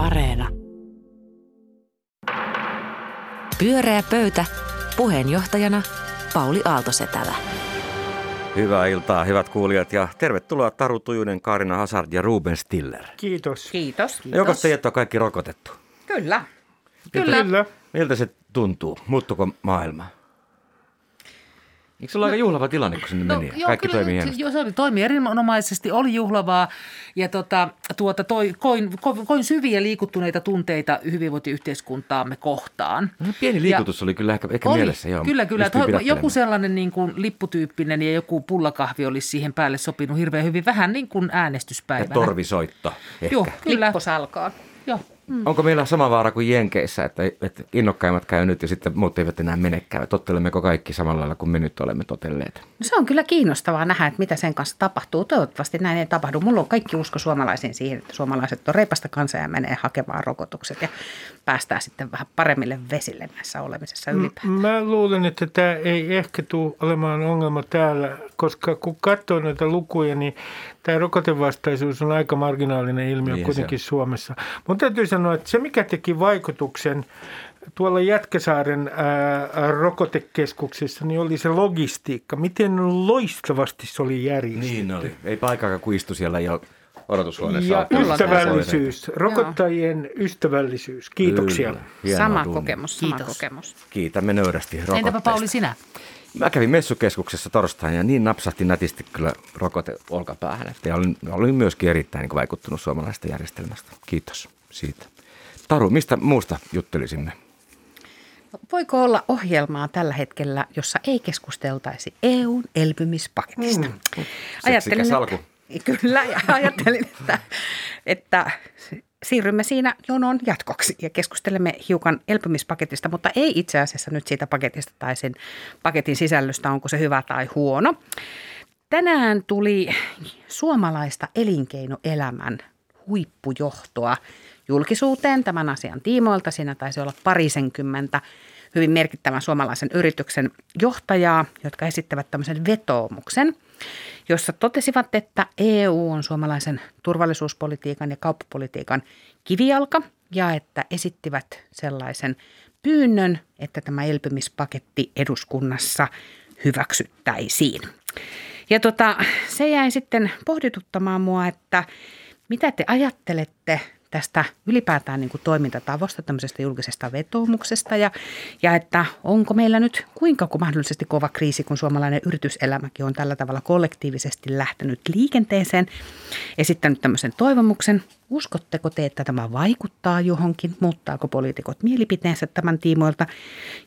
Areena. Pyöreä pöytä. Puheenjohtajana Pauli Aaltosetälä. Hyvää iltaa, hyvät kuulijat, ja tervetuloa Taru Tujunen, Kaarina Hazard ja Ruben Stiller. Kiitos. Kiitos. Joko teidät on kaikki rokotettu? Kyllä. Kyllä. Kyllä. Miltä se tuntuu? Muuttuko maailma? Eikö se ole aika juhlava tilanne, kun sinne meni? joo, Kaikki kyllä, toimii hienosti. Joo, se oli, toimi erinomaisesti, oli juhlavaa ja tota, tuota, toi, koin, koin, koin syviä liikuttuneita tunteita hyvinvointiyhteiskuntaamme kohtaan. No, pieni liikutus ja, oli kyllä ehkä, ehkä oli, mielessä. Joo, kyllä, kyllä. Toi, joku sellainen niin kuin lipputyyppinen ja joku pullakahvi olisi siihen päälle sopinut hirveän hyvin. Vähän niin kuin Ja äänestyspäivänä. torvisoitto ehkä. Joo, kyllä. Lipposalkoon. Joo. Mm. Onko meillä sama vaara kuin Jenkeissä, että, että innokkaimmat käy nyt ja sitten muut eivät enää menekään? Tottelemmeko kaikki samalla lailla kuin me nyt olemme totelleet? No se on kyllä kiinnostavaa nähdä, että mitä sen kanssa tapahtuu. Toivottavasti näin ei tapahdu. Mulla on kaikki usko suomalaisiin siihen, että suomalaiset on reipasta kansaa ja menee hakemaan rokotukset ja päästään sitten vähän paremmille vesille näissä olemisessa ylipäätään. Mä luulen, että tämä ei ehkä tule olemaan ongelma täällä, koska kun katsoo näitä lukuja, niin tämä rokotevastaisuus on aika marginaalinen ilmiö Niin se kuitenkin Suomessa. Mun täytyy sanoa, että se mikä teki vaikutuksen tuolla Jätkäsaaren ää, rokotekeskuksessa, niin oli se logistiikka. Miten loistavasti se oli järjestetty. Niin oli. Ei paikkaa kuin istu siellä jo odotushuoneessa. Ja ystävällisyys, rokottajien ystävällisyys. Kiitoksia. Kyllä. Sama duunia. kokemus, sama Kiitos. kokemus. Kiitämme nöyrästi rokotteesta. Entäpä Pauli sinä? Mä kävin messukeskuksessa torstaina ja niin napsahti nätisti kyllä rokote olkapäähän. Ja olin, olin myöskin erittäin niin vaikuttunut suomalaisesta järjestelmästä. Kiitos siitä. Taru, mistä muusta juttelisimme? Voiko olla ohjelmaa tällä hetkellä, jossa ei keskusteltaisi EUn elpymispaketista? Mm. Seksikäs alku. Kyllä, ja ajattelin, että, että siirrymme siinä jonon jatkoksi ja keskustelemme hiukan elpymispaketista, mutta ei itse asiassa nyt siitä paketista tai sen paketin sisällöstä, onko se hyvä tai huono. Tänään tuli suomalaista elinkeinoelämän huippujohtoa julkisuuteen tämän asian tiimoilta. Siinä taisi olla parisenkymmentä hyvin merkittävän suomalaisen yrityksen johtajaa, jotka esittävät tämmöisen vetoomuksen, jossa totesivat, että EU on suomalaisen turvallisuuspolitiikan ja kauppapolitiikan kivijalka ja että esittivät sellaisen pyynnön, että tämä elpymispaketti eduskunnassa hyväksyttäisiin. Ja tota, se jäi sitten pohdituttamaan mua, että mitä te ajattelette tästä ylipäätään niin kuin toimintatavosta, tämmöisestä julkisesta vetoomuksesta ja, ja että onko meillä nyt kuinka kuin mahdollisesti kova kriisi, kun suomalainen yrityselämäkin on tällä tavalla kollektiivisesti lähtenyt liikenteeseen, esittänyt tämmöisen toivomuksen. Uskotteko te, että tämä vaikuttaa johonkin? Muuttaako poliitikot mielipiteensä tämän tiimoilta?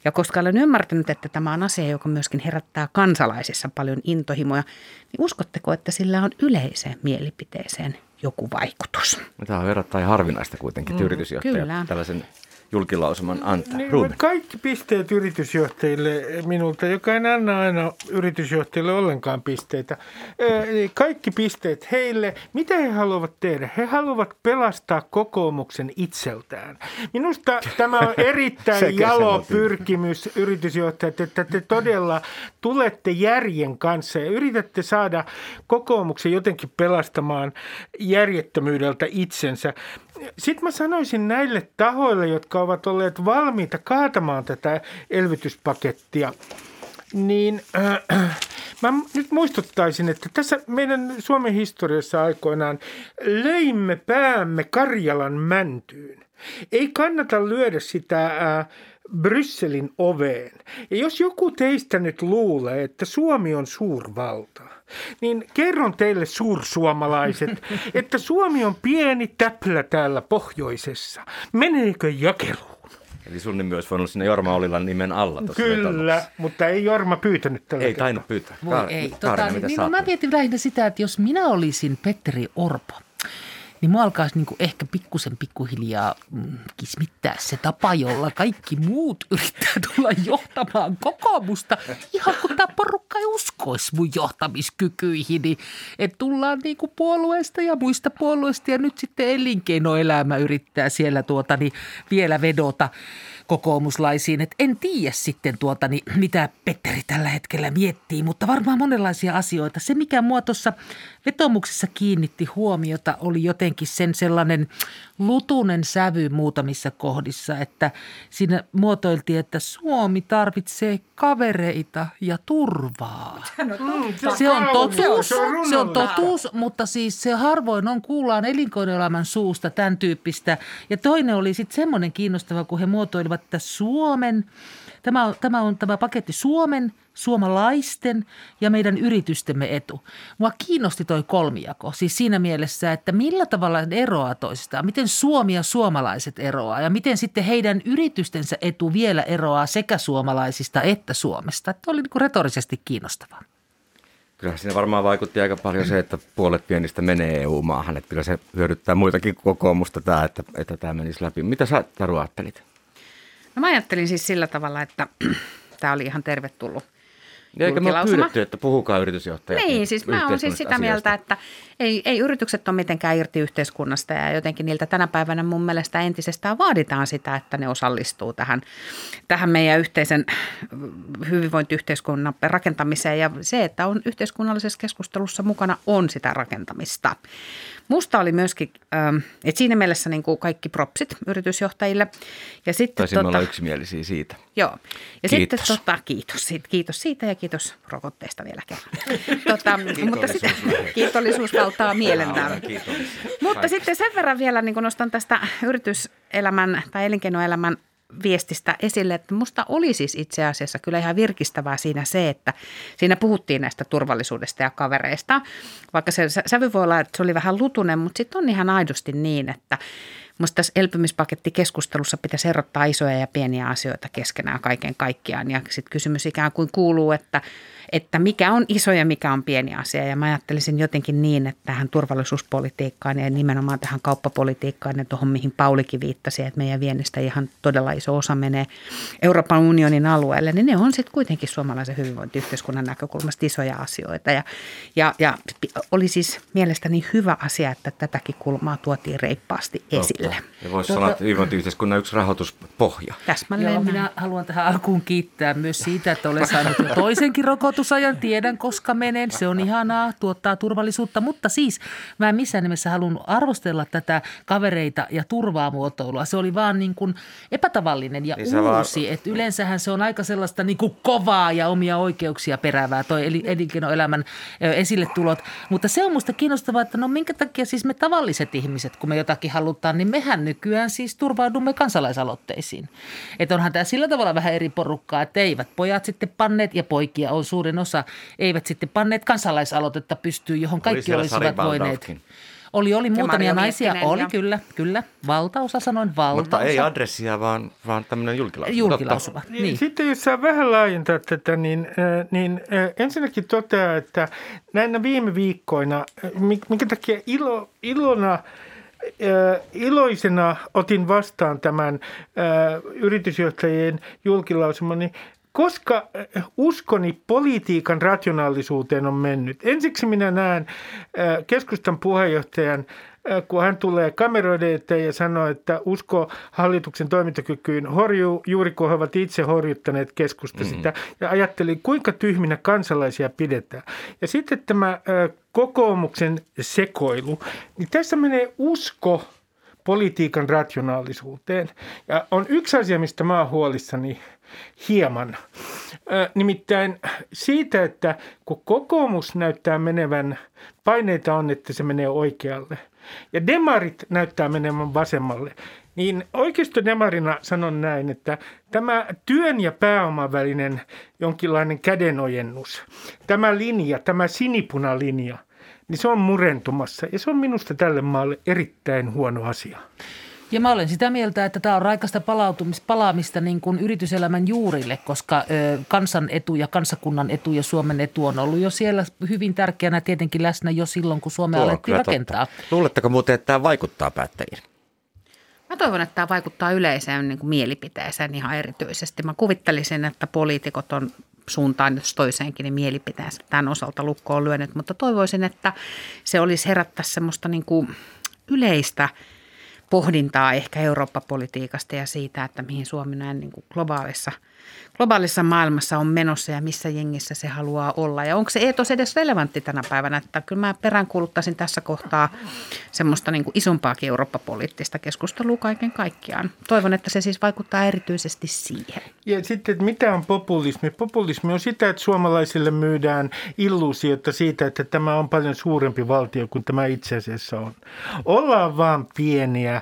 Ja koska olen ymmärtänyt, että tämä on asia, joka myöskin herättää kansalaisissa paljon intohimoja, niin uskotteko, että sillä on yleiseen mielipiteeseen joku vaikutus? Tämä on verrattain harvinaista kuitenkin, että yritysjohtaja kyllä. tällaisen julkilausuman antaa. Niin, Ruben. kaikki pisteet yritysjohtajille minulta, joka en anna aina yritysjohtajille ollenkaan pisteitä. Kaikki pisteet heille. Mitä he haluavat tehdä? He haluavat pelastaa kokoomuksen itseltään. Minusta tämä on erittäin jalo pyrkimys yritysjohtajat, että te todella tulette järjen kanssa ja yritätte saada kokoomuksen jotenkin pelastamaan järjettömyydeltä itsensä. Sitten mä sanoisin näille tahoille, jotka ovat olleet valmiita kaatamaan tätä elvytyspakettia, niin äh, mä nyt muistuttaisin, että tässä meidän Suomen historiassa aikoinaan löimme päämme Karjalan mäntyyn. Ei kannata lyödä sitä äh, Brysselin oveen. Ja jos joku teistä nyt luulee, että Suomi on suurvalta, niin kerron teille suursuomalaiset, että Suomi on pieni täplä täällä pohjoisessa. Meneekö jakeluun? Eli sun nimi olisi voinut sinne Jorma Olilan nimen alla tuossa Kyllä, vetomuksessa. mutta ei Jorma pyytänyt tällä Ei tainnut pyytää. Voi Kaar- ei. Kaarina, Tota, mitä niin, no, mä mietin lähinnä sitä, että jos minä olisin Petteri Orpo, niin mua alkaisi niin ehkä pikkusen pikkuhiljaa mm, kismittää se tapa, jolla kaikki muut yrittää tulla johtamaan kokoomusta. Ihan kun tämä porukka ei uskoisi mun johtamiskykyihini. Että tullaan niin kuin puolueesta ja muista puolueista ja nyt sitten elinkeinoelämä yrittää siellä tuota niin vielä vedota. Kokoomuslaisiin. Et en tiedä sitten tuota, niin mitä Petteri tällä hetkellä miettii, mutta varmaan monenlaisia asioita. Se, mikä mua tuossa vetomuksessa kiinnitti huomiota, oli jotenkin sen sellainen lutunen sävy muutamissa kohdissa, että siinä muotoiltiin, että Suomi tarvitsee kavereita ja turvaa. Mm, Se on kaunis. totuus, Se on totuus, mutta siis se harvoin on kuullaan elinkeinoelämän suusta tämän tyyppistä. Ja toinen oli sitten semmoinen kiinnostava, kun he muotoilivat, että Suomen, tämä on, tämä on tämä paketti Suomen, suomalaisten ja meidän yritystemme etu. Mua kiinnosti toi kolmijako, siis siinä mielessä, että millä tavalla ne eroaa toisistaan, miten Suomi ja suomalaiset eroaa ja miten sitten heidän yritystensä etu vielä eroaa sekä suomalaisista että Suomesta. Tämä oli niin retorisesti kiinnostavaa. Kyllä siinä varmaan vaikutti aika paljon se, että puolet pienistä menee EU-maahan. Että kyllä se hyödyttää muitakin kokoomusta tämä, että, että tämä menisi läpi. Mitä sä Taru ajattelit? No mä ajattelin siis sillä tavalla, että tämä oli ihan tervetullut Eikö me ole julkilausuma. pyydetty, että puhukaa yritysjohtajat? Niin, siis mä oon siis sitä mieltä, että ei, ei yritykset ole mitenkään irti yhteiskunnasta ja jotenkin niiltä tänä päivänä mun mielestä entisestään vaaditaan sitä, että ne osallistuu tähän, tähän meidän yhteisen hyvinvointiyhteiskunnan rakentamiseen ja se, että on yhteiskunnallisessa keskustelussa mukana on sitä rakentamista. Musta oli myöskin, ähm, että siinä mielessä niin kuin kaikki propsit yritysjohtajille. Ja sitten, Taisimme olla yksimielisiä siitä. Joo. Ja Kiitos. sitten tota, kiitos, siitä, kiitos siitä ja kiitos rokotteesta vielä kerran. tota, mutta sitten kiitollisuus kautta mielen. Mutta sitten sen verran vielä niin nostan tästä yrityselämän tai elinkeinoelämän viestistä esille, että musta oli siis itse asiassa kyllä ihan virkistävää siinä se, että siinä puhuttiin näistä turvallisuudesta ja kavereista. Vaikka se sä- sävy voi olla, että se oli vähän lutunen, mutta sitten on ihan aidosti niin, että Musta tässä elpymispakettikeskustelussa pitäisi erottaa isoja ja pieniä asioita keskenään kaiken kaikkiaan. Ja sitten kysymys ikään kuin kuuluu, että, että mikä on iso ja mikä on pieni asia. Ja mä ajattelisin jotenkin niin, että tähän turvallisuuspolitiikkaan ja nimenomaan tähän kauppapolitiikkaan ja tuohon, mihin Paulikin viittasi, että meidän viennistä ihan todella iso osa menee Euroopan unionin alueelle, niin ne on sitten kuitenkin suomalaisen hyvinvointiyhteiskunnan näkökulmasta isoja asioita. Ja, ja, ja oli siis mielestäni hyvä asia, että tätäkin kulmaa tuotiin reippaasti esille. Ja voisi Tota- sanoa, että hyvinvointiyhteiskunnan yksi rahoituspohja. Täsmälleen Joo, minä haluan tähän alkuun kiittää myös siitä, että olen saanut jo toisenkin rokotusajan. Tiedän, koska menen. Se on ihanaa, tuottaa turvallisuutta. Mutta siis mä en missään nimessä halunnut arvostella tätä kavereita ja turvaa muotoilua. Se oli vaan niin kuin epätavallinen ja Niin sä vaan- uusi. Että yleensähän se on aika sellaista niin kuin kovaa ja omia oikeuksia peräävää toi eli- elinkeinoelämän esille tulot. Mutta se on musta kiinnostavaa, että no minkä takia siis me tavalliset ihmiset, kun me jotakin halutaan, niin mehän nykyään siis turvaudumme kansalaisaloitteisiin. Että onhan tämä sillä tavalla vähän eri porukkaa, että eivät pojat sitten panneet, ja poikia on suurin osa, eivät sitten panneet kansalaisaloitetta pystyyn, johon kaikki siellä olisivat Sari voineet. Oli, oli muutamia Marjo naisia, Miettinen oli ja- kyllä, kyllä. Valtaosa sanoin valtaosa. Mutta ei adressia, vaan, vaan tämmöinen julkilausuma. Julkilausuma, Totta. niin. Sitten jos saa vähän laajentaa tätä, niin, äh, niin äh, ensinnäkin toteaa, että näinä viime viikkoina, äh, mi- minkä takia ilo, ilona, iloisena otin vastaan tämän yritysjohtajien julkilausuman, niin koska uskoni politiikan rationaalisuuteen on mennyt. Ensiksi minä näen keskustan puheenjohtajan kun hän tulee kameroiden eteen ja sanoo, että usko hallituksen toimintakykyyn horjuu, juuri kun he ovat itse horjuttaneet keskusta mm-hmm. sitä. Ja ajattelin, kuinka tyhminä kansalaisia pidetään. Ja sitten tämä äh, kokoomuksen sekoilu, niin tässä menee usko politiikan rationaalisuuteen. Ja on yksi asia, mistä mä oon huolissani hieman. Ö, Nimittäin siitä, että kun kokoomus näyttää menevän, paineita on, että se menee oikealle. Ja demarit näyttää menevän vasemmalle. Niin oikeistodemarina sanon näin, että tämä työn ja pääoman välinen jonkinlainen kädenojennus, tämä linja, tämä sinipunalinja, niin se on murentumassa. Ja se on minusta tälle maalle erittäin huono asia. Ja mä olen sitä mieltä, että tämä on raikasta palautumis, palaamista niin kuin yrityselämän juurille, koska ö, kansan etu ja kansakunnan etu ja Suomen etu on ollut jo siellä hyvin tärkeänä tietenkin läsnä jo silloin, kun Suomea Tuo alettiin rakentaa. totta. Luuletteko muuten, että tämä vaikuttaa päättäjiin? Mä toivon, että tämä vaikuttaa yleiseen niin kuin mielipiteeseen ihan erityisesti. Mä kuvittelisin, että poliitikot on suuntaan jos toiseenkin niin mielipiteensä tämän osalta lukkoon lyönyt, mutta toivoisin, että se olisi herättää semmoista niin kuin yleistä pohdintaa ehkä Eurooppa-politiikasta ja siitä, että mihin Suomi näin niin kuin globaalissa – globaalissa maailmassa on menossa ja missä jengissä se haluaa olla. Ja onko se eetos edes relevantti tänä päivänä? Että kyllä mä peräänkuuluttaisin tässä kohtaa semmoista niin kuin isompaakin Eurooppa-poliittista keskustelua kaiken kaikkiaan. Toivon, että se siis vaikuttaa erityisesti siihen. Ja sitten, että mitä on populismi? Populismi on sitä, että suomalaisille myydään illuusiota siitä, että tämä on paljon suurempi valtio kuin tämä itse asiassa on. Ollaan vaan pieniä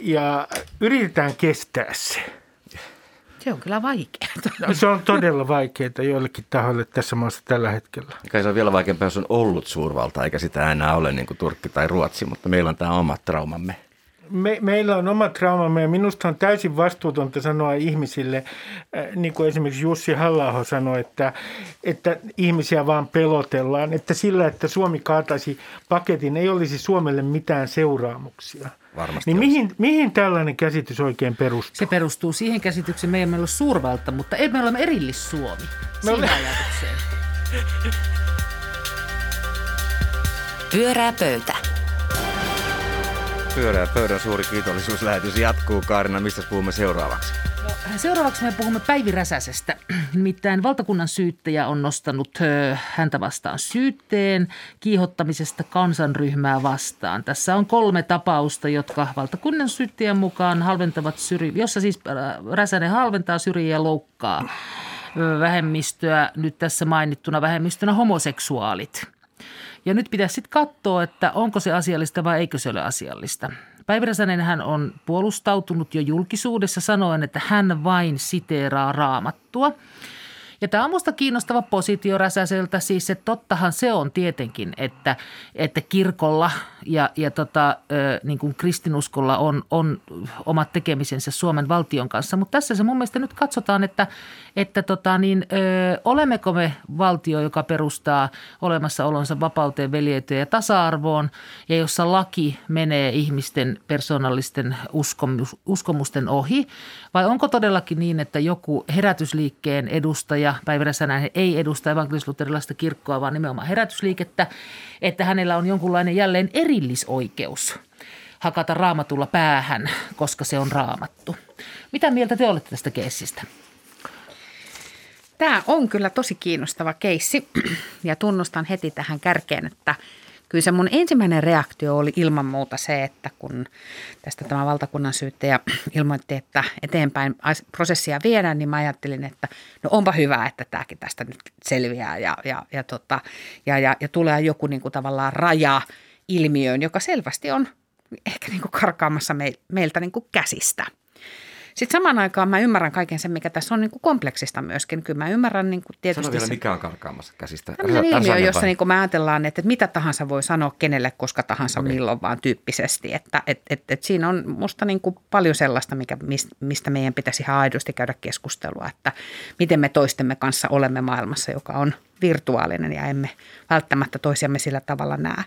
ja yritetään kestää se. Se on kyllä vaikeaa. No, se on todella vaikeaa joillekin tahoille tässä maassa tällä hetkellä. Kai se on vielä vaikeampaa, jos on ollut suurvalta, eikä sitä enää ole niin kuin Turkki tai Ruotsi, mutta meillä on tämä omat traumamme. Me, meillä on omat traumamme ja minusta on täysin vastuutonta sanoa ihmisille, äh, niin kuin esimerkiksi Jussi halla sanoi, että, että ihmisiä vaan pelotellaan, että sillä, että Suomi kaataisi paketin, ei olisi Suomelle mitään seuraamuksia – varmasti Niin mihin, mihin tällainen käsitys oikein perustuu? Se perustuu siihen käsitykseen, meidän meillä on suurvalta, mutta ei meillä ole erillis-Suomi. Siinä ole... ajatukseen. Pyörää pöytä. Pyörää pöydän suuri kiitollisuuslähetys jatkuu. Kaarina, mistä puhumme seuraavaksi? Seuraavaksi me puhumme Päivi Räsäsestä. Nimittäin valtakunnan syyttäjä on nostanut häntä vastaan syytteen kiihottamisesta kansanryhmää vastaan. Tässä on kolme tapausta, jotka valtakunnan syyttäjän mukaan halventavat syri, jossa siis Räsänen halventaa, syrjii ja loukkaa vähemmistöä, nyt tässä mainittuna vähemmistönä homoseksuaalit. Ja nyt pitäisi sitten katsoa, että onko se asiallista vai eikö se ole asiallista. Päivi Räsänen hän on puolustautunut jo julkisuudessa sanoen, että hän vain siteeraa raamattua – ja tämä on minusta kiinnostava positio Räsäseltä, siis että tottahan se on tietenkin, että, että kirkolla ja, ja tota, niin kuin kristinuskolla on, on omat tekemisensä Suomen valtion kanssa. Mutta tässä se mun mielestä nyt katsotaan, että, että tota, niin, ö, olemmeko me valtio, joka perustaa olemassaolonsa vapauteen, veljeyteen ja tasa-arvoon ja jossa laki menee ihmisten persoonallisten uskomus, uskomusten ohi vai onko todellakin niin, että joku herätysliikkeen edustaja Päivi Räsänään ei edusta evankelis-luterilaista kirkkoa, vaan nimenomaan herätysliikettä, että hänellä on jonkunlainen jälleen erillisoikeus hakata raamatulla päähän, koska se on raamattu. Mitä mieltä te olette tästä keissistä? Tämä on kyllä tosi kiinnostava keissi ja tunnustan heti tähän kärkeen, että – kyllä se mun ensimmäinen reaktio oli ilman muuta se, että kun tästä tämä valtakunnan syyttäjä ilmoitti, että eteenpäin prosessia viedään, niin mä ajattelin, että no onpa hyvä, että tämäkin tästä nyt selviää ja, ja, ja, tota, ja, ja, ja tulee joku niin kuin tavallaan raja ilmiöön, joka selvästi on ehkä niin kuin karkaamassa meiltä niin kuin käsistä – sitten samaan aikaan mä ymmärrän kaiken sen, mikä tässä on niin kuin kompleksista myöskin. Kyllä mä ymmärrän niin kuin tietysti... Sano vielä, mikä on karkaamassa käsistä. Tämmöinen ilmiö, jossa niin kuin mä ajatellaan, että, että mitä tahansa voi sanoa kenelle, koska tahansa, okay. milloin vaan tyyppisesti. Että et, et, et siinä on musta niin kuin paljon sellaista, mikä, mistä meidän pitäisi ihan aidosti käydä keskustelua, että miten me toistemme kanssa olemme maailmassa, joka on virtuaalinen ja emme välttämättä toisiamme sillä tavalla näe.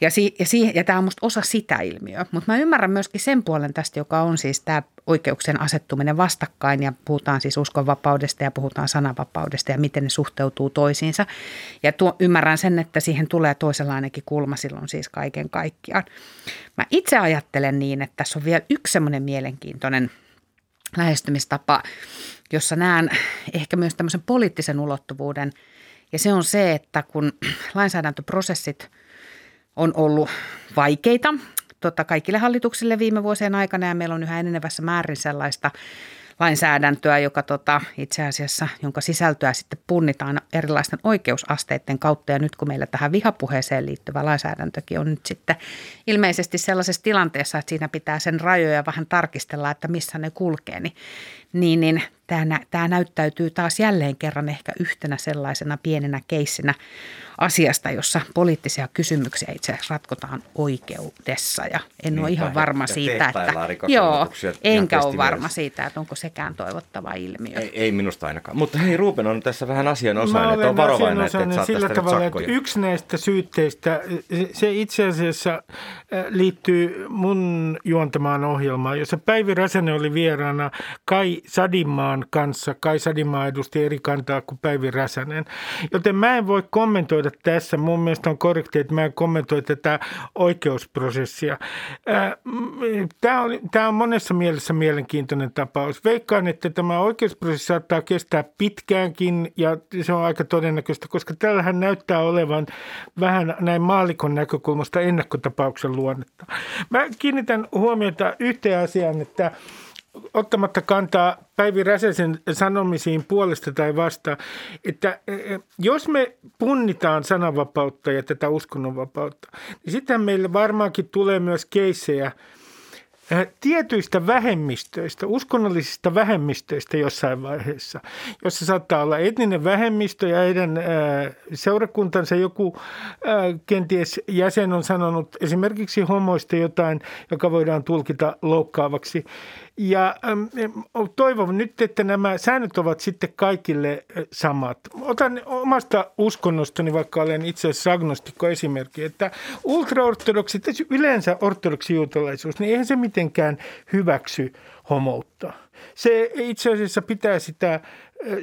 Ja, si, ja, si, ja tämä on musta osa sitä ilmiöä. Mutta mä ymmärrän myöskin sen puolen tästä, joka on siis tämä oikeuksien asettuminen vastakkain ja puhutaan siis uskonvapaudesta ja puhutaan sananvapaudesta ja miten ne suhteutuu toisiinsa. Ja tuo, ymmärrän sen, että siihen tulee toisenlainenkin kulma silloin siis kaiken kaikkiaan. Mä itse ajattelen niin, että tässä on vielä yksi semmoinen mielenkiintoinen lähestymistapa, jossa näen ehkä myös tämmöisen poliittisen ulottuvuuden. Ja se on se, että kun lainsäädäntöprosessit – on ollut vaikeita tota, kaikille hallituksille viime vuosien aikana ja meillä on yhä enenevässä määrin sellaista lainsäädäntöä, joka tota, itse asiassa, jonka sisältöä sitten punnitaan erilaisten oikeusasteiden kautta. Ja nyt kun meillä tähän vihapuheeseen liittyvä lainsäädäntökin on nyt sitten ilmeisesti sellaisessa tilanteessa, että siinä pitää sen rajoja vähän tarkistella, että missä ne kulkee, niin, niin, niin tämä, tämä näyttäytyy taas jälleen kerran ehkä yhtenä sellaisena pienenä keissinä asiasta, jossa poliittisia kysymyksiä itse asiassa ratkotaan oikeudessa. Ja en niin, ole ihan varma siitä, että joo, enkä ole varma siitä, että onko sekään toivottava ilmiö. Ei, ei minusta ainakaan. Mutta hei, Ruben on tässä vähän asianosainen, että on varovainen, että et saa sillä tavalla, että yksi näistä syytteistä, se itse asiassa äh, liittyy mun juontamaan ohjelmaan, jossa Päivi Räsänen oli vieraana Kai Sadimaan Sadimaan kanssa. Kai Sadimaa edusti eri kantaa kuin Päivi Räsänen. Joten mä en voi kommentoida tässä. Mun mielestä on korrekti, että mä en kommentoi tätä oikeusprosessia. Tämä on, tämä on monessa mielessä mielenkiintoinen tapaus. Veikkaan, että tämä oikeusprosessi saattaa kestää pitkäänkin ja se on aika todennäköistä, koska tällähän näyttää olevan vähän näin maalikon näkökulmasta ennakkotapauksen luonnetta. Mä kiinnitän huomiota yhteen asiaan, että ottamatta kantaa Päivi Räsäsen sanomisiin puolesta tai vasta, että e, e, jos me punnitaan sananvapautta ja tätä uskonnonvapautta, niin sitten meillä varmaankin tulee myös keissejä – Äh, tietyistä vähemmistöistä, uskonnollisista vähemmistöistä jossain vaiheessa, jossa saattaa olla etninen vähemmistö ja heidän seurakuntansa joku kenties jäsen on sanonut esimerkiksi homoista jotain, joka voidaan tulkita loukkaavaksi. Ja ähm, toivon nyt, että nämä säännöt ovat sitten kaikille samat. Otan omasta uskonnostani, vaikka olen itse asiassa agnostikko esimerkki, että ultraortodoksit, yleensä ortodoksi juutalaisuus, niin eihän se mitenkään hyväksy homoutta. Se itse asiassa pitää sitä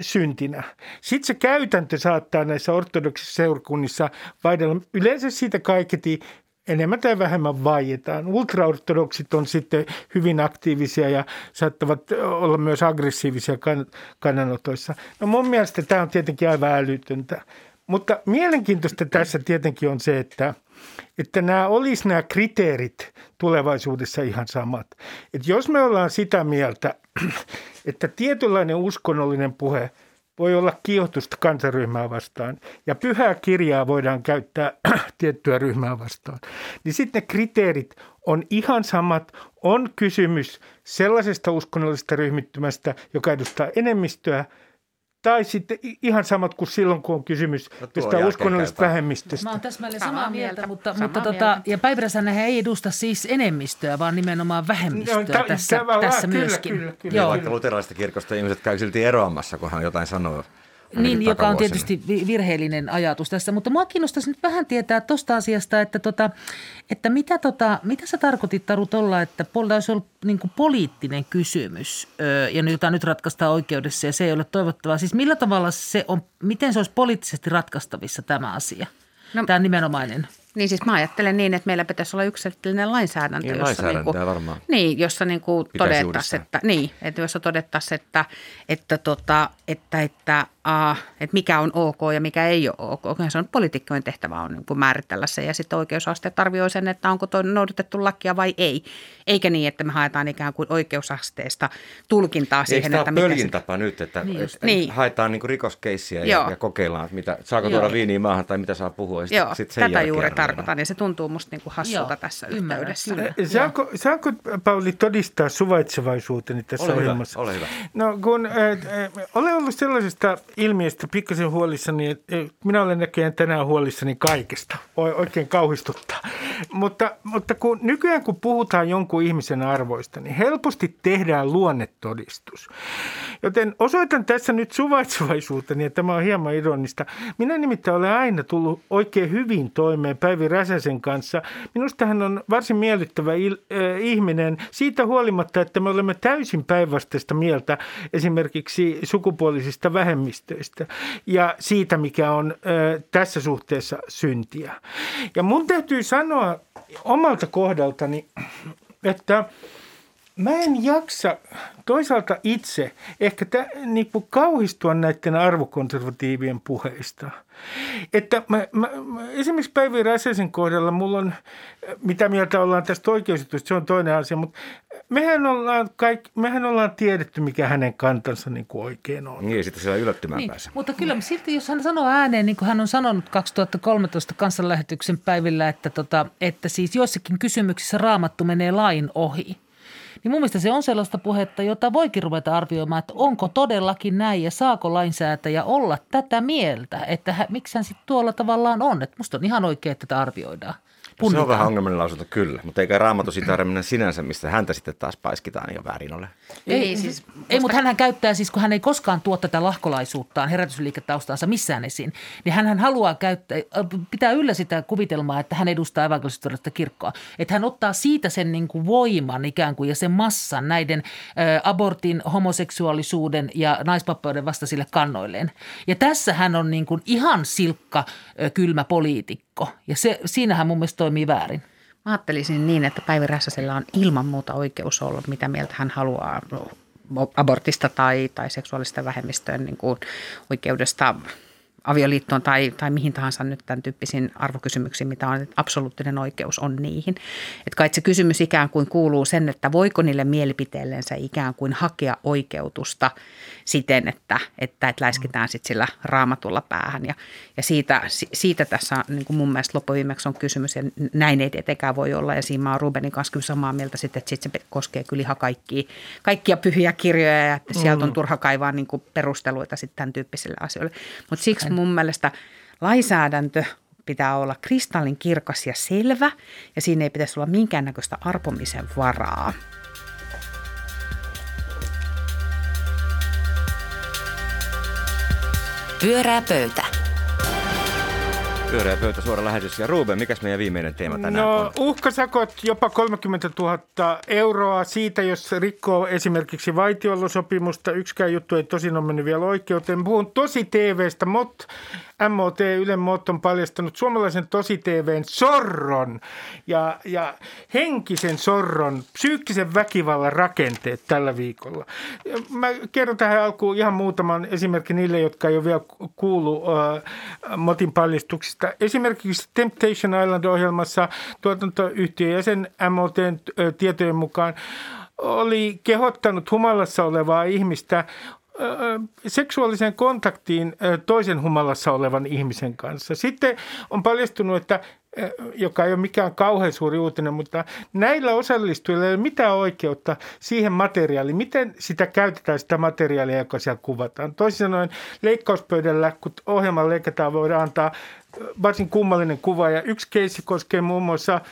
syntinä. Sitten se käytäntö saattaa näissä ortodoksissa seurakunnissa vaihdella yleensä siitä kaiketi enemmän tai vähemmän vaietaan. Ultraortodoksit on sitten hyvin aktiivisia ja saattavat olla myös aggressiivisia kannanotoissa. No mun mielestä tämä on tietenkin aivan älytöntä. Mutta mielenkiintoista tässä tietenkin on se, että, että nämä olisi nämä kriteerit tulevaisuudessa ihan samat. Että jos me ollaan sitä mieltä, että tietynlainen uskonnollinen puhe – voi olla kiihotusta kansaryhmää vastaan ja pyhää kirjaa voidaan käyttää tiettyä ryhmää vastaan, niin sitten ne kriteerit on ihan samat. On kysymys sellaisesta uskonnollisesta ryhmittymästä, joka edustaa enemmistöä – tai sitten ihan samat kuin silloin, kun on kysymys no, jostain uskonnollisesta vähemmistöstä. Mä oon täsmälleen samaa, samaa mieltä, mieltä mutta, samaa mutta tota, mieltä. tota, ja Päiväräsänne ei edusta siis enemmistöä, vaan nimenomaan vähemmistöä no, t- tässä, tässä kyllä, myöskin. Kyllä, kyllä, Joo. Vaikka luterilaisesta kirkosta ihmiset käy silti eroamassa, kun hän jotain sanoo. Niin, joka on tietysti virheellinen ajatus tässä, mutta mua kiinnostaisi nyt vähän tietää tuosta asiasta, että, tota, että mitä, tota, mitä sä tarkoitit Taru tuolla, että olisi ollut niin poliittinen kysymys, ja jota nyt ratkaistaan oikeudessa ja se ei ole toivottavaa. Siis millä tavalla se on, miten se olisi poliittisesti ratkaistavissa tämä asia, no, tämä nimenomainen? Niin siis mä ajattelen niin, että meillä pitäisi olla yksittäinen lainsäädäntö, niin, jossa, niin kuin, varmaan. Niin, jossa niin kuin todettaisiin, että, niin, että jossa todettaisiin, että, että, tota, että, että uh, että mikä on ok ja mikä ei ole ok. Se on poliitikkojen tehtävä on niin kuin määritellä se ja sitten oikeusasteet arvioi sen, että onko toi noudatettu lakia vai ei. Eikä niin, että me haetaan ikään kuin oikeusasteesta tulkintaa Eikö siihen, että mikä se... tapa nyt, että, niin että niin. haetaan niin rikoskeissiä ja, ja, kokeillaan, että mitä, saako Joo. tuoda viiniä maahan tai mitä saa puhua. Ja Joo, sit sen tätä juuri tarkoitan ja se tuntuu musta niin kuin hassulta Joo, tässä ymmärrän, yhteydessä. Kyllä. Saanko, saanko Pauli todistaa suvaitsevaisuuteni tässä ole ohjelmassa? Hyvä, ole hyvä. No kun äh, äh, olen ollut sellaisesta ilmiöstä pikkasen huolissani, että minä olen näköjään tänään huolissani kaikesta. Oikein kauhistuttaa. Mutta, mutta kun nykyään kun puhutaan jonkun ihmisen arvoista, niin helposti tehdään luonnetodistus. Joten osoitan tässä nyt suvaitsevaisuuteni, ja tämä on hieman ironista. Minä nimittäin olen aina tullut oikein hyvin toimeen Päivi Räsäsen kanssa. Minusta hän on varsin miellyttävä il, äh, ihminen siitä huolimatta, että me olemme täysin päinvastaista mieltä esimerkiksi sukupuolisista vähemmistöistä ja siitä, mikä on äh, tässä suhteessa syntiä. Ja mun täytyy sanoa omalta kohdaltani, että mä en jaksa toisaalta itse ehkä tä, niin kuin kauhistua näiden arvokonservatiivien puheista. Että mä, mä, mä, esimerkiksi Päivi Räsäsen kohdalla mulla on, mitä mieltä ollaan tästä oikeusjutusta, se on toinen asia, mutta mehän ollaan, kaikki, mehän ollaan tiedetty, mikä hänen kantansa niin kuin oikein on. Niin, sitten siellä yllättymään niin, pääse. Mutta kyllä silti, jos hän sanoo ääneen, niin kuin hän on sanonut 2013 kansanlähetyksen päivillä, että, tota, että siis joissakin kysymyksissä raamattu menee lain ohi – niin mun mielestä se on sellaista puhetta, jota voikin ruveta arvioimaan, että onko todellakin näin ja saako lainsäätäjä olla tätä mieltä, että miksi hän sitten tuolla tavallaan on. Että musta on ihan oikein, että tätä arvioidaan. Se on vähän ongelmallinen lausunto kyllä, mutta eikä Raamattu sitä sinänsä, mistä häntä sitten taas paiskitaan jo väärin ole. Ei, ei, siis, ei mutta hän kkäyttää siis, kun hän ei koskaan tuo tätä lahkolaisuuttaan, herätysliiketaustaansa missään esiin, niin hän haluaa käyttää, pitää yllä sitä kuvitelmaa, että hän edustaa evankelistorista kirkkoa. Että hän ottaa siitä sen niin kuin voiman ikään kuin ja sen massan näiden ä, abortin, homoseksuaalisuuden ja naispappeuden vastaisille kannoilleen. Ja tässä hän on niin kuin ihan silkka, ä, kylmä poliitikko ja se, siinähän mun mielestä toimii väärin. Mä ajattelisin niin, että Päivi Räsäsellä on ilman muuta oikeus olla, mitä mieltä hän haluaa abortista tai, tai seksuaalista vähemmistöön niin kuin oikeudesta avioliittoon tai, tai mihin tahansa nyt tämän tyyppisiin arvokysymyksiin, mitä on, että absoluuttinen oikeus on niihin. Että kai se kysymys ikään kuin kuuluu sen, että voiko niille mielipiteillensä ikään kuin hakea oikeutusta siten, että, että, että läiskitään sitten sillä raamatulla päähän. Ja, ja siitä, siitä tässä niin kuin mun mielestä loppuviimeksi on kysymys ja näin ei tietenkään voi olla. Ja siinä oon Rubenin kanssa kyllä samaa mieltä sitten, että sitten se koskee kyllä ihan kaikkia, kaikkia pyhiä kirjoja ja että sieltä on mm. turha kaivaa niin kuin perusteluita sitten tämän tyyppisille asioille. Mutta siksi mun mielestä lainsäädäntö pitää olla kristallin kirkas ja selvä ja siinä ei pitäisi olla minkäännäköistä arpomisen varaa. Pyörää pöytä. Pyöreä pöytä, suora lähetys. Ja Ruben, mikäs meidän viimeinen teema tänään no, on? uhkasakot jopa 30 000 euroa siitä, jos rikkoo esimerkiksi vaitiolosopimusta. Yksikään juttu ei tosin ole mennyt vielä oikeuteen. Puhun tosi TVstä, MOT MOT Ylen Mot on paljastanut suomalaisen tosi TVn sorron ja, ja henkisen sorron, psyykkisen väkivallan rakenteet tällä viikolla. Mä kerron tähän alkuun ihan muutaman esimerkin niille, jotka ei ole vielä kuullut uh, Motin paljastuksista. Esimerkiksi Temptation Island-ohjelmassa tuotantoyhtiön jäsen MOTn tietojen mukaan oli kehottanut humalassa olevaa ihmistä seksuaaliseen kontaktiin toisen humalassa olevan ihmisen kanssa. Sitten on paljastunut, että joka ei ole mikään kauhean suuri uutinen, mutta näillä osallistujilla ei ole mitään oikeutta siihen materiaaliin. Miten sitä käytetään, sitä materiaalia, joka siellä kuvataan? Toisin sanoen leikkauspöydällä, kun ohjelman leikataan, voidaan antaa varsin kummallinen kuva. Ja yksi keissi koskee muun muassa –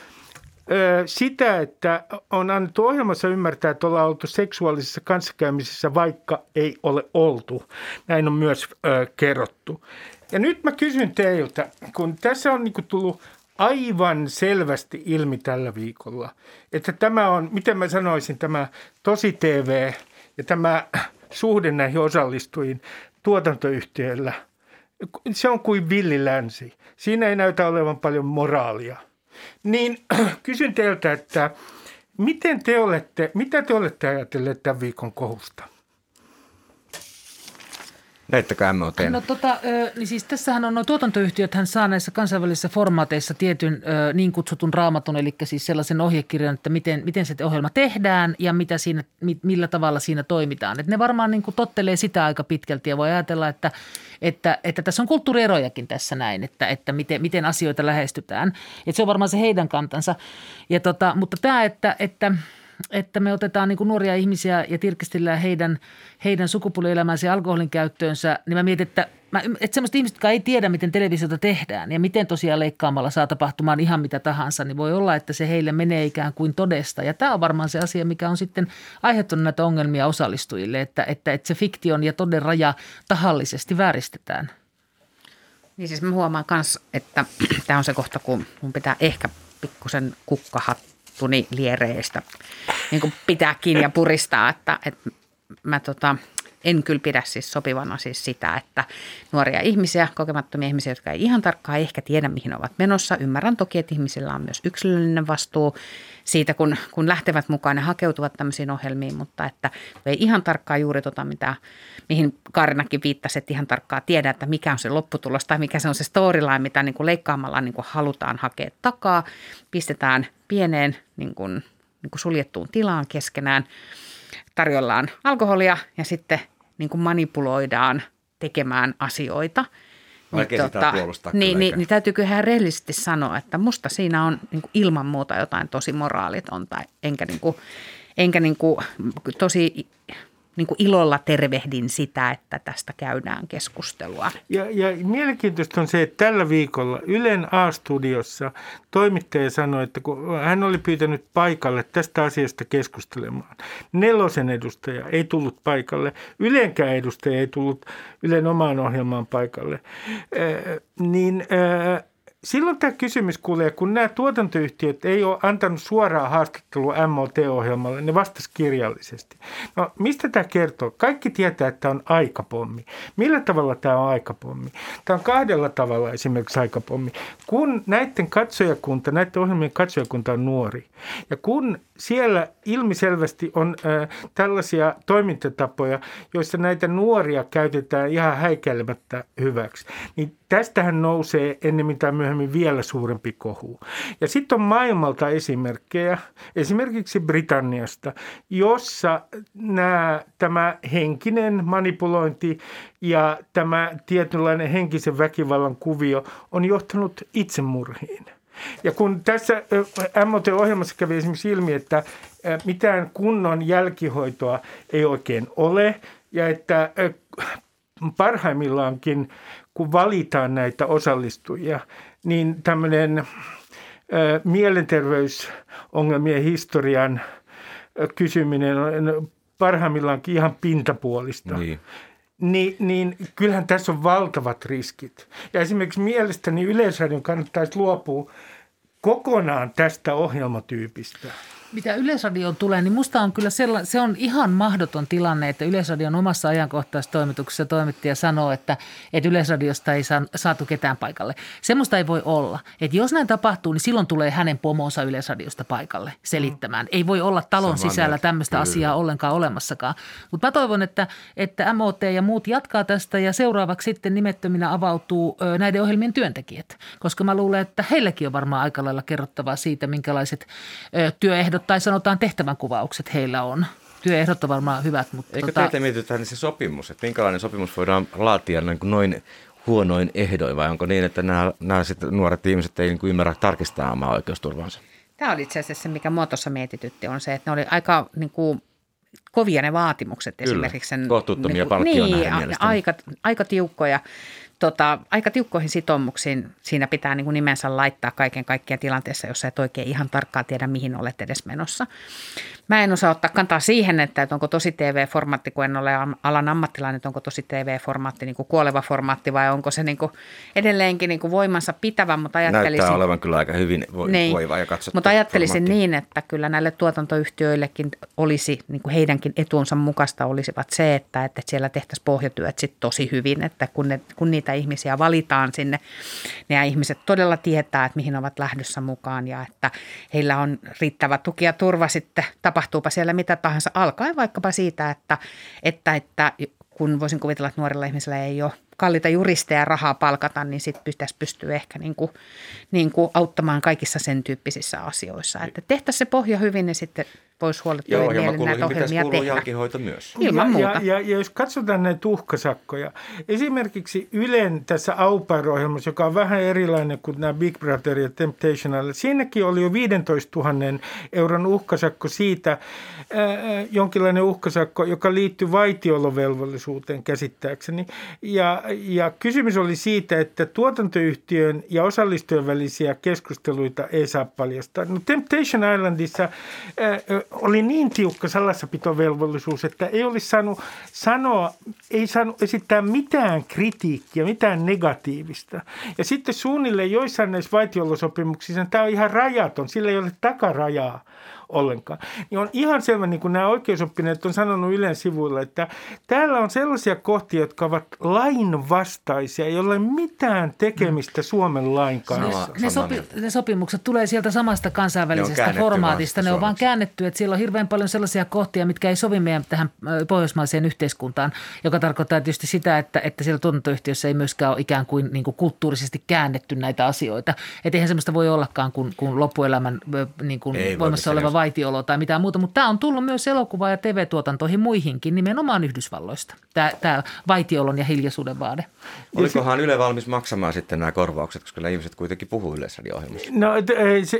sitä, että on annettu ohjelmassa ymmärtää, että ollaan oltu seksuaalisessa kanssakäymisessä, vaikka ei ole oltu. Näin on myös ö, kerrottu. Ja nyt mä kysyn teiltä, kun tässä on niin tullut aivan selvästi ilmi tällä viikolla, että tämä on, miten mä sanoisin, tämä tosi TV ja tämä suhde näihin osallistujiin tuotantoyhtiöillä, se on kuin villilänsi. Siinä ei näytä olevan paljon moraalia – niin kysyn teiltä, että miten te olette, mitä te olette ajatelleet tämän viikon kohusta? Näittekö MOT? No tota, niin siis tässähän on tuotantoyhtiöt, hän saa näissä kansainvälisissä formaateissa tietyn niin kutsutun raamatun, eli siis sellaisen ohjekirjan, että miten, miten se ohjelma tehdään ja mitä siinä, millä tavalla siinä toimitaan. Et ne varmaan niin kuin tottelee sitä aika pitkälti ja voi ajatella, että, että, että tässä on kulttuurierojakin tässä näin, että, että miten, miten asioita lähestytään. Et se on varmaan se heidän kantansa. Ja tota, mutta tämä, että, että – että me otetaan niin nuoria ihmisiä ja tirkistellään heidän, heidän sukupuolielämänsä ja alkoholin käyttöönsä, niin mä mietin, että, mä, että semmoista ihmistä, jotka ei tiedä, miten televisiota tehdään ja miten tosiaan leikkaamalla saa tapahtumaan ihan mitä tahansa, niin voi olla, että se heille menee ikään kuin todesta. Ja tämä on varmaan se asia, mikä on sitten aiheuttanut näitä ongelmia osallistujille, että, että, että se fiktion ja toden raja tahallisesti vääristetään. Niin siis mä huomaan myös, että tämä on se kohta, kun mun pitää ehkä pikkusen kukkahat tuni liereistä. Niin kuin pitää kiinni ja puristaa, että, että mä tota, en kyllä pidä siis sopivana siis sitä, että nuoria ihmisiä, kokemattomia ihmisiä, jotka ei ihan tarkkaan ehkä tiedä, mihin ovat menossa. Ymmärrän toki, että ihmisillä on myös yksilöllinen vastuu siitä, kun, kun lähtevät mukaan ja hakeutuvat tämmöisiin ohjelmiin, mutta että ei ihan tarkkaan juuri tota, mitä, mihin Karinakin viittasi, että ihan tarkkaan tiedä, että mikä on se lopputulos tai mikä se on se storyline, mitä niin kuin leikkaamalla niin kuin halutaan hakea takaa. Pistetään pieneen niin kuin, niin kuin suljettuun tilaan keskenään, tarjollaan alkoholia ja sitten niin kuin manipuloidaan tekemään asioita. Vaikea niin, tota, puolustaa niin, niin, niin täytyy kyllä ihan rehellisesti sanoa, että musta siinä on niin kuin ilman muuta jotain tosi moraalitonta, enkä, niin kuin, enkä niin kuin, tosi niin kuin ilolla tervehdin sitä, että tästä käydään keskustelua. Ja, ja mielenkiintoista on se, että tällä viikolla Ylen A-studiossa toimittaja sanoi, että kun hän oli pyytänyt paikalle tästä asiasta keskustelemaan. Nelosen edustaja ei tullut paikalle, Ylenkään edustaja ei tullut Ylen omaan ohjelmaan paikalle. Äh, niin äh, silloin tämä kysymys kuulee, kun nämä tuotantoyhtiöt ei ole antanut suoraa haastattelua MOT-ohjelmalle, ne vastasi kirjallisesti. No mistä tämä kertoo? Kaikki tietää, että tämä on aikapommi. Millä tavalla tämä on aikapommi? Tämä on kahdella tavalla esimerkiksi aikapommi. Kun näiden katsojakunta, näiden ohjelmien katsojakunta on nuori ja kun siellä ilmiselvästi on äh, tällaisia toimintatapoja, joissa näitä nuoria käytetään ihan häikäilemättä hyväksi, niin tästähän nousee ennemmin tai myöhemmin vielä suurempi kohu. Ja sitten on maailmalta esimerkkejä, esimerkiksi Britanniasta, jossa nämä, tämä henkinen manipulointi ja tämä tietynlainen henkisen väkivallan kuvio on johtanut itsemurhiin. Ja kun tässä MOT-ohjelmassa kävi esimerkiksi ilmi, että mitään kunnon jälkihoitoa ei oikein ole ja että parhaimmillaankin, kun valitaan näitä osallistujia, niin tämmöinen mielenterveysongelmien historian kysyminen on parhaimmillaan ihan pintapuolista. Niin. Niin, niin kyllähän tässä on valtavat riskit. Ja esimerkiksi mielestäni Yleisradion kannattaisi luopua kokonaan tästä ohjelmatyypistä mitä Yleisradioon tulee, niin musta on kyllä sella, se on ihan mahdoton tilanne, että Yleisradion omassa ajankohtaistoimituksessa toimittaja sanoo, että, että Yleisradiosta ei saa, saatu ketään paikalle. Semmoista ei voi olla. Että jos näin tapahtuu, niin silloin tulee hänen pomonsa Yleisradiosta paikalle selittämään. Ei voi olla talon Saman sisällä tämmöistä asiaa ollenkaan olemassakaan. Mutta mä toivon, että, että MOT ja muut jatkaa tästä ja seuraavaksi sitten nimettöminä avautuu ö, näiden ohjelmien työntekijät. Koska mä luulen, että heilläkin on varmaan aika lailla kerrottavaa siitä, minkälaiset ö, työehdot tai sanotaan tehtävänkuvaukset heillä on. Työehdot on varmaan hyvät, mutta... Eikö tota... teitä mietitään niin se sopimus, että minkälainen sopimus voidaan laatia niin kuin noin huonoin ehdoin vai onko niin, että nämä, nämä sit nuoret ihmiset ei niin kuin ymmärrä tarkistaa omaa oikeusturvansa? Tämä oli itse asiassa se, mikä muotossa mietitytti, on se, että ne oli aika niin kuin, kovia ne vaatimukset Kyllä, esimerkiksi. Sen, kohtuuttomia niin, niin, aika, aika tiukkoja tota, aika tiukkoihin sitoumuksiin siinä pitää niin kuin nimensä laittaa kaiken kaikkiaan tilanteessa, jossa et oikein ihan tarkkaan tiedä, mihin olet edes menossa. Mä en osaa ottaa kantaa siihen, että, onko tosi TV-formaatti, kun en ole alan ammattilainen, että onko tosi TV-formaatti niin kuin kuoleva formaatti vai onko se niin kuin edelleenkin niin kuin voimansa pitävä, mutta ajattelisin... Näyttää olevan kyllä aika hyvin vo, niin, voiva ja katsottu Mutta ajattelisin formaatti. niin, että kyllä näille tuotantoyhtiöillekin olisi, niin kuin heidänkin etuunsa mukaista olisivat se, että, että siellä tehtäisiin pohjatyöt sitten tosi hyvin, että kun, ne, kun niitä ihmisiä valitaan sinne, ne ihmiset todella tietää, että mihin ovat lähdössä mukaan ja että heillä on riittävä tuki ja turva sitten tapahtuupa siellä mitä tahansa, alkaen vaikkapa siitä, että, että, että kun voisin kuvitella, että nuorilla ihmisillä ei ole kalliita juristeja rahaa palkata, niin sitten pitäisi pystyä ehkä niin kuin, niin kuin auttamaan kaikissa sen tyyppisissä asioissa. Että tehtäisiin se pohja hyvin, niin sitten voisi huolehtia mielin näitä ohjelmia tehdä. jälkihoito myös. Ilman ja, muuta. Ja, ja, ja jos katsotaan näitä uhkasakkoja, esimerkiksi Ylen tässä Au ohjelmassa joka on vähän erilainen kuin nämä Big Brother ja Temptation Island, siinäkin oli jo 15 000 euron uhkasakko siitä, ää, jonkinlainen uhkasakko, joka liittyy vaitiolovelvollisuuteen käsittääkseni. Ja, ja kysymys oli siitä, että tuotantoyhtiön ja osallistujen välisiä keskusteluita ei saa paljastaa. No Temptation Islandissa ää, oli niin tiukka salassapitovelvollisuus, että ei olisi saanut sanoa, ei saanut esittää mitään kritiikkiä, mitään negatiivista. Ja sitten suunnilleen joissain näissä vaitiolosopimuksissa tämä on ihan rajaton, sillä ei ole takarajaa ollenkaan. Niin on ihan selvä, niin kuin nämä oikeusoppineet on sanonut Ylen sivuilla, että täällä on sellaisia kohtia, jotka ovat lainvastaisia, ei ole mitään tekemistä Suomen lain kanssa. Ne, ne, sopi, ne sopimukset tulee sieltä samasta kansainvälisestä ne formaatista. Ne on vaan käännetty, että siellä on hirveän paljon sellaisia kohtia, mitkä ei sovi meidän tähän pohjoismaiseen yhteiskuntaan, joka tarkoittaa tietysti sitä, että, että siellä tuotantoyhtiössä ei myöskään ole ikään kuin, niin kuin kulttuurisesti käännetty näitä asioita. Että eihän semmoista voi ollakaan kuin, kuin loppuelämän niin kuin voimassa oleva vaitiolo tai mitään muuta, mutta tämä on tullut myös elokuva- ja TV-tuotantoihin muihinkin, nimenomaan Yhdysvalloista, tämä, tämä vaitiolon ja hiljaisuuden vaade. Olikohan Yle valmis maksamaan sitten nämä korvaukset, koska nämä ihmiset kuitenkin puhuu yleisradio-ohjelmissa? No se,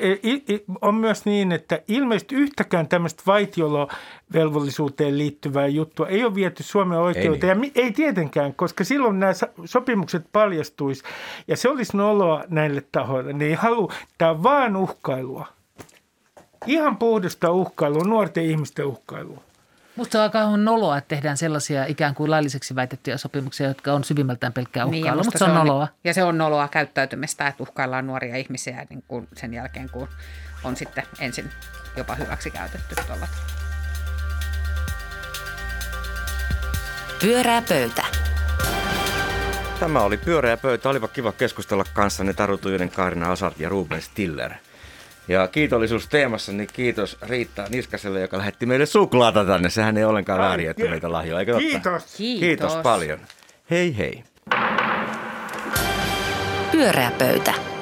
on myös niin, että ilmeisesti yhtäkään tämmöistä vaitiolovelvollisuuteen liittyvää juttua ei ole viety Suomen oikeuteen. Ei, niin. ja ei tietenkään, koska silloin nämä sopimukset paljastuisi ja se olisi noloa näille tahoille. Ne ei halua, tämä on vaan uhkailua. Ihan puhdasta uhkailua, nuorten ihmisten uhkailua. Musta on aika noloa, että tehdään sellaisia ikään kuin lailliseksi väitettyjä sopimuksia, jotka on syvimmältään pelkkää niin, uhkailua, niin, mutta se on, noloa. Ja se on noloa käyttäytymistä, että uhkaillaan nuoria ihmisiä niin kuin sen jälkeen, kun on sitten ensin jopa hyväksi käytetty tuolla. Pyörää pöytä. Tämä oli Pyöreä pöytä. Olipa kiva keskustella kanssanne Taru Tujunen, Kaarina Asart ja Ruben Stiller. Ja kiitollisuus teemassa, niin kiitos Riitta Niskaselle, joka lähetti meille suklaata tänne. Sehän ei ollenkaan väärin, että meitä lahjoa, eikö totta? Kiitos. Kiitos. Kiitos paljon. Hei hei. Pyöreä pöytä.